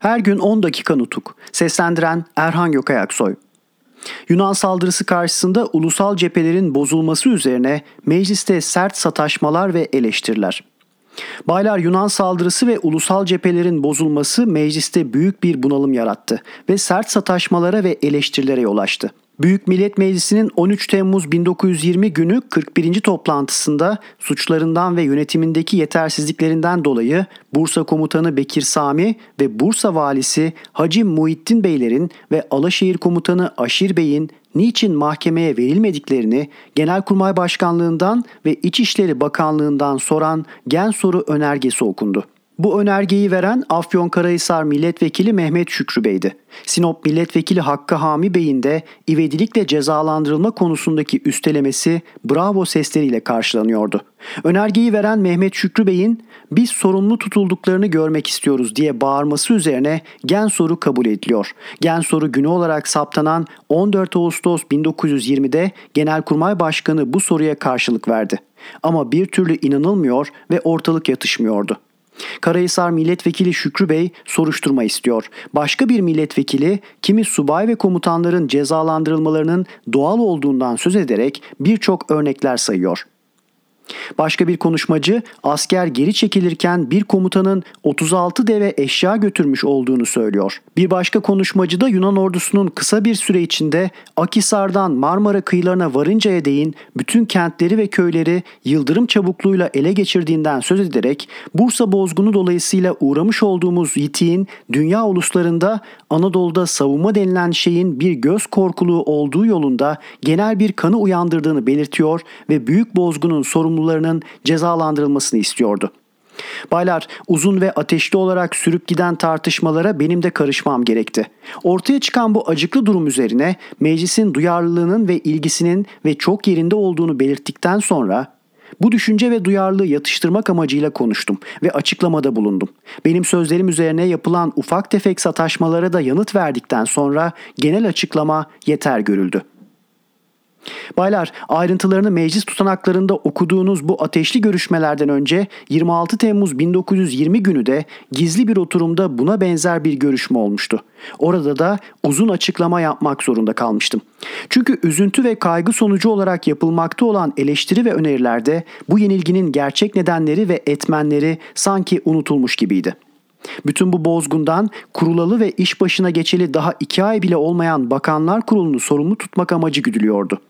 Her gün 10 dakika nutuk. Seslendiren Erhan Gökayaksoy. Yunan saldırısı karşısında ulusal cephelerin bozulması üzerine mecliste sert sataşmalar ve eleştiriler. Baylar Yunan saldırısı ve ulusal cephelerin bozulması mecliste büyük bir bunalım yarattı ve sert sataşmalara ve eleştirilere yol açtı. Büyük Millet Meclisi'nin 13 Temmuz 1920 günü 41. toplantısında suçlarından ve yönetimindeki yetersizliklerinden dolayı Bursa Komutanı Bekir Sami ve Bursa Valisi Hacı Muhittin Beylerin ve Alaşehir Komutanı Aşir Bey'in niçin mahkemeye verilmediklerini Genelkurmay Başkanlığından ve İçişleri Bakanlığından soran gen soru önergesi okundu. Bu önergeyi veren Afyonkarahisar Milletvekili Mehmet Şükrü Bey'di. Sinop Milletvekili Hakkı Hami Bey'in de ivedilikle cezalandırılma konusundaki üstelemesi bravo sesleriyle karşılanıyordu. Önergeyi veren Mehmet Şükrü Bey'in biz sorumlu tutulduklarını görmek istiyoruz diye bağırması üzerine gen soru kabul ediliyor. Gen soru günü olarak saptanan 14 Ağustos 1920'de Genelkurmay Başkanı bu soruya karşılık verdi. Ama bir türlü inanılmıyor ve ortalık yatışmıyordu. Karahisar Milletvekili Şükrü Bey soruşturma istiyor. Başka bir milletvekili kimi subay ve komutanların cezalandırılmalarının doğal olduğundan söz ederek birçok örnekler sayıyor. Başka bir konuşmacı asker geri çekilirken bir komutanın 36 deve eşya götürmüş olduğunu söylüyor. Bir başka konuşmacı da Yunan ordusunun kısa bir süre içinde Akisar'dan Marmara kıyılarına varıncaya değin bütün kentleri ve köyleri yıldırım çabukluğuyla ele geçirdiğinden söz ederek Bursa bozgunu dolayısıyla uğramış olduğumuz yitiğin dünya uluslarında Anadolu'da savunma denilen şeyin bir göz korkuluğu olduğu yolunda genel bir kanı uyandırdığını belirtiyor ve büyük bozgunun sorumlu sorumlularının cezalandırılmasını istiyordu. Baylar uzun ve ateşli olarak sürüp giden tartışmalara benim de karışmam gerekti. Ortaya çıkan bu acıklı durum üzerine meclisin duyarlılığının ve ilgisinin ve çok yerinde olduğunu belirttikten sonra bu düşünce ve duyarlılığı yatıştırmak amacıyla konuştum ve açıklamada bulundum. Benim sözlerim üzerine yapılan ufak tefek sataşmalara da yanıt verdikten sonra genel açıklama yeter görüldü. Baylar, ayrıntılarını meclis tutanaklarında okuduğunuz bu ateşli görüşmelerden önce 26 Temmuz 1920 günü de gizli bir oturumda buna benzer bir görüşme olmuştu. Orada da uzun açıklama yapmak zorunda kalmıştım. Çünkü üzüntü ve kaygı sonucu olarak yapılmakta olan eleştiri ve önerilerde bu yenilginin gerçek nedenleri ve etmenleri sanki unutulmuş gibiydi. Bütün bu bozgundan kurulalı ve iş başına geçeli daha iki ay bile olmayan Bakanlar Kurulu'nu sorumlu tutmak amacı güdülüyordu.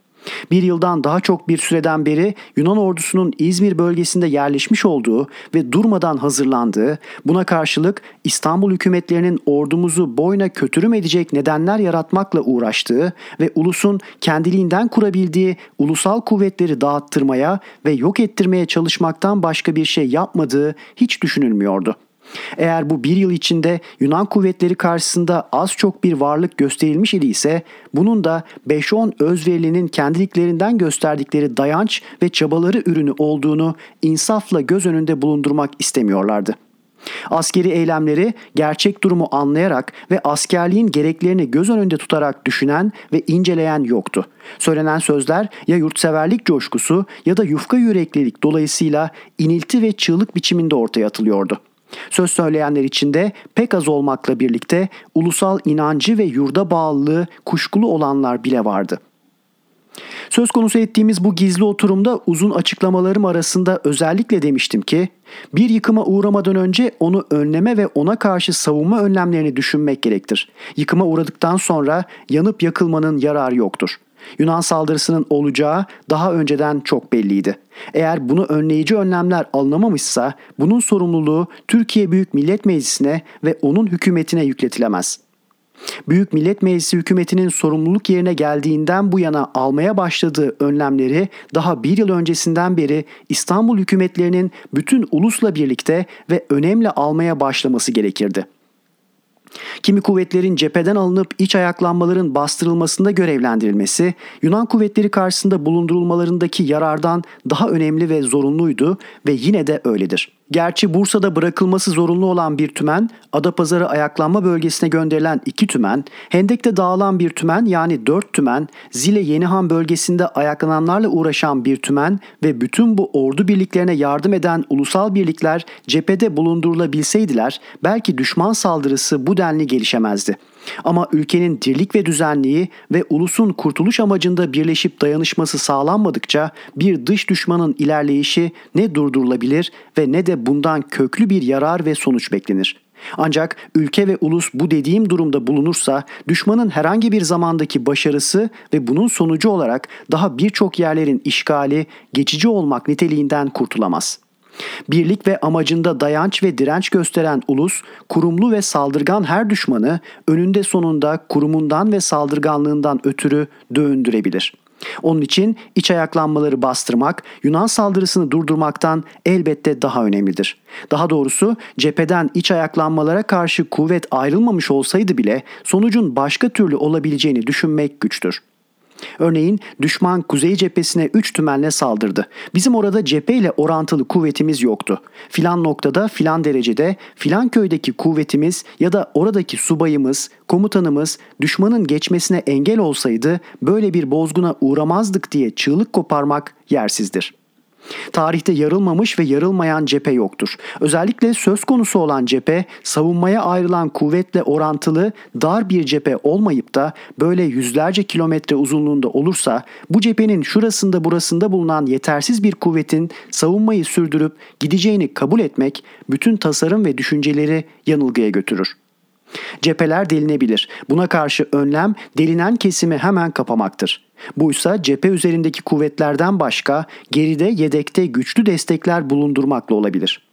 Bir yıldan daha çok bir süreden beri Yunan ordusunun İzmir bölgesinde yerleşmiş olduğu ve durmadan hazırlandığı, buna karşılık İstanbul hükümetlerinin ordumuzu boyuna kötürüm edecek nedenler yaratmakla uğraştığı ve ulusun kendiliğinden kurabildiği ulusal kuvvetleri dağıttırmaya ve yok ettirmeye çalışmaktan başka bir şey yapmadığı hiç düşünülmüyordu.'' Eğer bu bir yıl içinde Yunan kuvvetleri karşısında az çok bir varlık gösterilmiş idiyse bunun da 5-10 özverilinin kendiliklerinden gösterdikleri dayanç ve çabaları ürünü olduğunu insafla göz önünde bulundurmak istemiyorlardı. Askeri eylemleri gerçek durumu anlayarak ve askerliğin gereklerini göz önünde tutarak düşünen ve inceleyen yoktu. Söylenen sözler ya yurtseverlik coşkusu ya da yufka yüreklilik dolayısıyla inilti ve çığlık biçiminde ortaya atılıyordu. Söz söyleyenler içinde pek az olmakla birlikte ulusal inancı ve yurda bağlılığı kuşkulu olanlar bile vardı. Söz konusu ettiğimiz bu gizli oturumda uzun açıklamalarım arasında özellikle demiştim ki bir yıkıma uğramadan önce onu önleme ve ona karşı savunma önlemlerini düşünmek gerektir. Yıkıma uğradıktan sonra yanıp yakılmanın yararı yoktur. Yunan saldırısının olacağı daha önceden çok belliydi. Eğer bunu önleyici önlemler alınamamışsa bunun sorumluluğu Türkiye Büyük Millet Meclisi'ne ve onun hükümetine yükletilemez. Büyük Millet Meclisi hükümetinin sorumluluk yerine geldiğinden bu yana almaya başladığı önlemleri daha bir yıl öncesinden beri İstanbul hükümetlerinin bütün ulusla birlikte ve önemli almaya başlaması gerekirdi.'' Kimi kuvvetlerin cepheden alınıp iç ayaklanmaların bastırılmasında görevlendirilmesi Yunan kuvvetleri karşısında bulundurulmalarındaki yarardan daha önemli ve zorunluydu ve yine de öyledir. Gerçi Bursa'da bırakılması zorunlu olan bir tümen, Adapazarı ayaklanma bölgesine gönderilen iki tümen, Hendek'te dağılan bir tümen yani dört tümen, Zile Yenihan bölgesinde ayaklananlarla uğraşan bir tümen ve bütün bu ordu birliklerine yardım eden ulusal birlikler cephede bulundurulabilseydiler belki düşman saldırısı bu denli gelişemezdi. Ama ülkenin dirlik ve düzenliği ve ulusun kurtuluş amacında birleşip dayanışması sağlanmadıkça bir dış düşmanın ilerleyişi ne durdurulabilir ve ne de bundan köklü bir yarar ve sonuç beklenir. Ancak ülke ve ulus bu dediğim durumda bulunursa düşmanın herhangi bir zamandaki başarısı ve bunun sonucu olarak daha birçok yerlerin işgali geçici olmak niteliğinden kurtulamaz.'' Birlik ve amacında dayanç ve direnç gösteren ulus, kurumlu ve saldırgan her düşmanı önünde sonunda kurumundan ve saldırganlığından ötürü döndürebilir. Onun için iç ayaklanmaları bastırmak Yunan saldırısını durdurmaktan elbette daha önemlidir. Daha doğrusu cepheden iç ayaklanmalara karşı kuvvet ayrılmamış olsaydı bile sonucun başka türlü olabileceğini düşünmek güçtür. Örneğin düşman kuzey cephesine 3 tümenle saldırdı. Bizim orada cepheyle orantılı kuvvetimiz yoktu. Filan noktada, filan derecede, filan köydeki kuvvetimiz ya da oradaki subayımız, komutanımız düşmanın geçmesine engel olsaydı böyle bir bozguna uğramazdık diye çığlık koparmak yersizdir.'' Tarihte yarılmamış ve yarılmayan cephe yoktur. Özellikle söz konusu olan cephe savunmaya ayrılan kuvvetle orantılı dar bir cephe olmayıp da böyle yüzlerce kilometre uzunluğunda olursa bu cephenin şurasında burasında bulunan yetersiz bir kuvvetin savunmayı sürdürüp gideceğini kabul etmek bütün tasarım ve düşünceleri yanılgıya götürür. Cepheler delinebilir. Buna karşı önlem delinen kesimi hemen kapamaktır. Buysa cephe üzerindeki kuvvetlerden başka geride yedekte güçlü destekler bulundurmakla olabilir.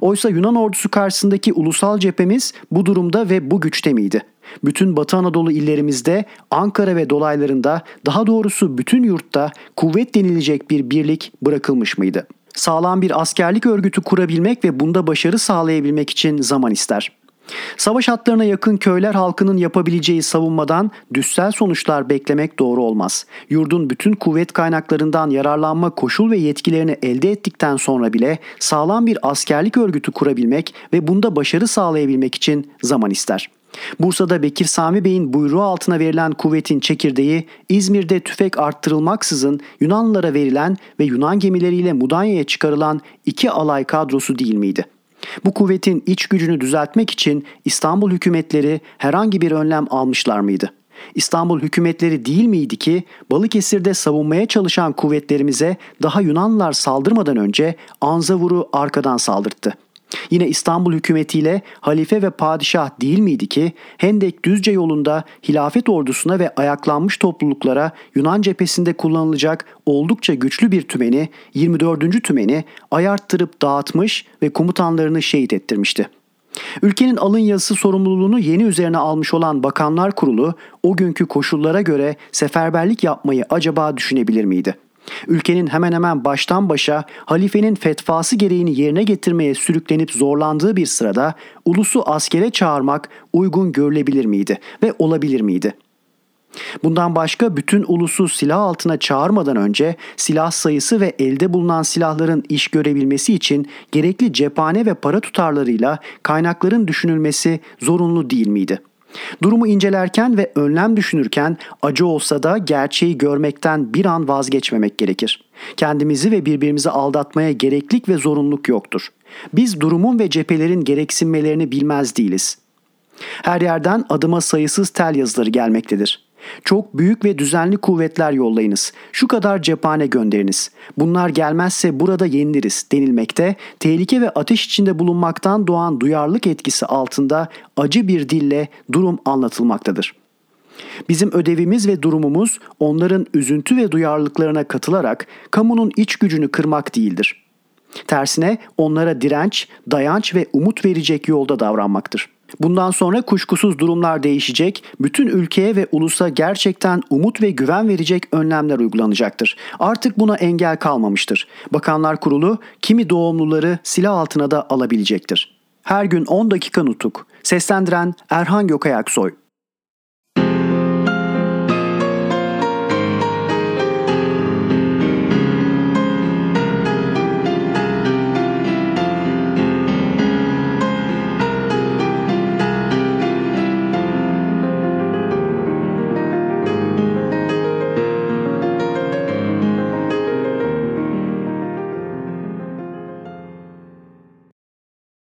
Oysa Yunan ordusu karşısındaki ulusal cephemiz bu durumda ve bu güçte miydi? Bütün Batı Anadolu illerimizde, Ankara ve dolaylarında, daha doğrusu bütün yurtta kuvvet denilecek bir birlik bırakılmış mıydı? Sağlam bir askerlik örgütü kurabilmek ve bunda başarı sağlayabilmek için zaman ister. Savaş hatlarına yakın köyler halkının yapabileceği savunmadan düssel sonuçlar beklemek doğru olmaz. Yurdun bütün kuvvet kaynaklarından yararlanma koşul ve yetkilerini elde ettikten sonra bile sağlam bir askerlik örgütü kurabilmek ve bunda başarı sağlayabilmek için zaman ister. Bursa'da Bekir Sami Bey'in buyruğu altına verilen kuvvetin çekirdeği İzmir'de tüfek arttırılmaksızın Yunanlılara verilen ve Yunan gemileriyle Mudanya'ya çıkarılan iki alay kadrosu değil miydi? Bu kuvvetin iç gücünü düzeltmek için İstanbul hükümetleri herhangi bir önlem almışlar mıydı? İstanbul hükümetleri değil miydi ki Balıkesir'de savunmaya çalışan kuvvetlerimize daha Yunanlılar saldırmadan önce Anzavur'u arkadan saldırttı. Yine İstanbul hükümetiyle halife ve padişah değil miydi ki Hendek Düzce yolunda hilafet ordusuna ve ayaklanmış topluluklara Yunan cephesinde kullanılacak oldukça güçlü bir tümeni 24. tümeni ayarttırıp dağıtmış ve komutanlarını şehit ettirmişti. Ülkenin alın yazısı sorumluluğunu yeni üzerine almış olan Bakanlar Kurulu o günkü koşullara göre seferberlik yapmayı acaba düşünebilir miydi? Ülkenin hemen hemen baştan başa halifenin fetvası gereğini yerine getirmeye sürüklenip zorlandığı bir sırada ulusu askere çağırmak uygun görülebilir miydi ve olabilir miydi? Bundan başka bütün ulusu silah altına çağırmadan önce silah sayısı ve elde bulunan silahların iş görebilmesi için gerekli cephane ve para tutarlarıyla kaynakların düşünülmesi zorunlu değil miydi?'' Durumu incelerken ve önlem düşünürken acı olsa da gerçeği görmekten bir an vazgeçmemek gerekir. Kendimizi ve birbirimizi aldatmaya gereklik ve zorunluluk yoktur. Biz durumun ve cephelerin gereksinmelerini bilmez değiliz. Her yerden adıma sayısız tel yazıları gelmektedir. Çok büyük ve düzenli kuvvetler yollayınız. Şu kadar cephane gönderiniz. Bunlar gelmezse burada yeniliriz denilmekte, tehlike ve ateş içinde bulunmaktan doğan duyarlılık etkisi altında acı bir dille durum anlatılmaktadır. Bizim ödevimiz ve durumumuz onların üzüntü ve duyarlılıklarına katılarak kamunun iç gücünü kırmak değildir. Tersine onlara direnç, dayanç ve umut verecek yolda davranmaktır. Bundan sonra kuşkusuz durumlar değişecek, bütün ülkeye ve ulusa gerçekten umut ve güven verecek önlemler uygulanacaktır. Artık buna engel kalmamıştır. Bakanlar Kurulu kimi doğumluları silah altına da alabilecektir. Her gün 10 dakika nutuk. Seslendiren Erhan Gökayaksoy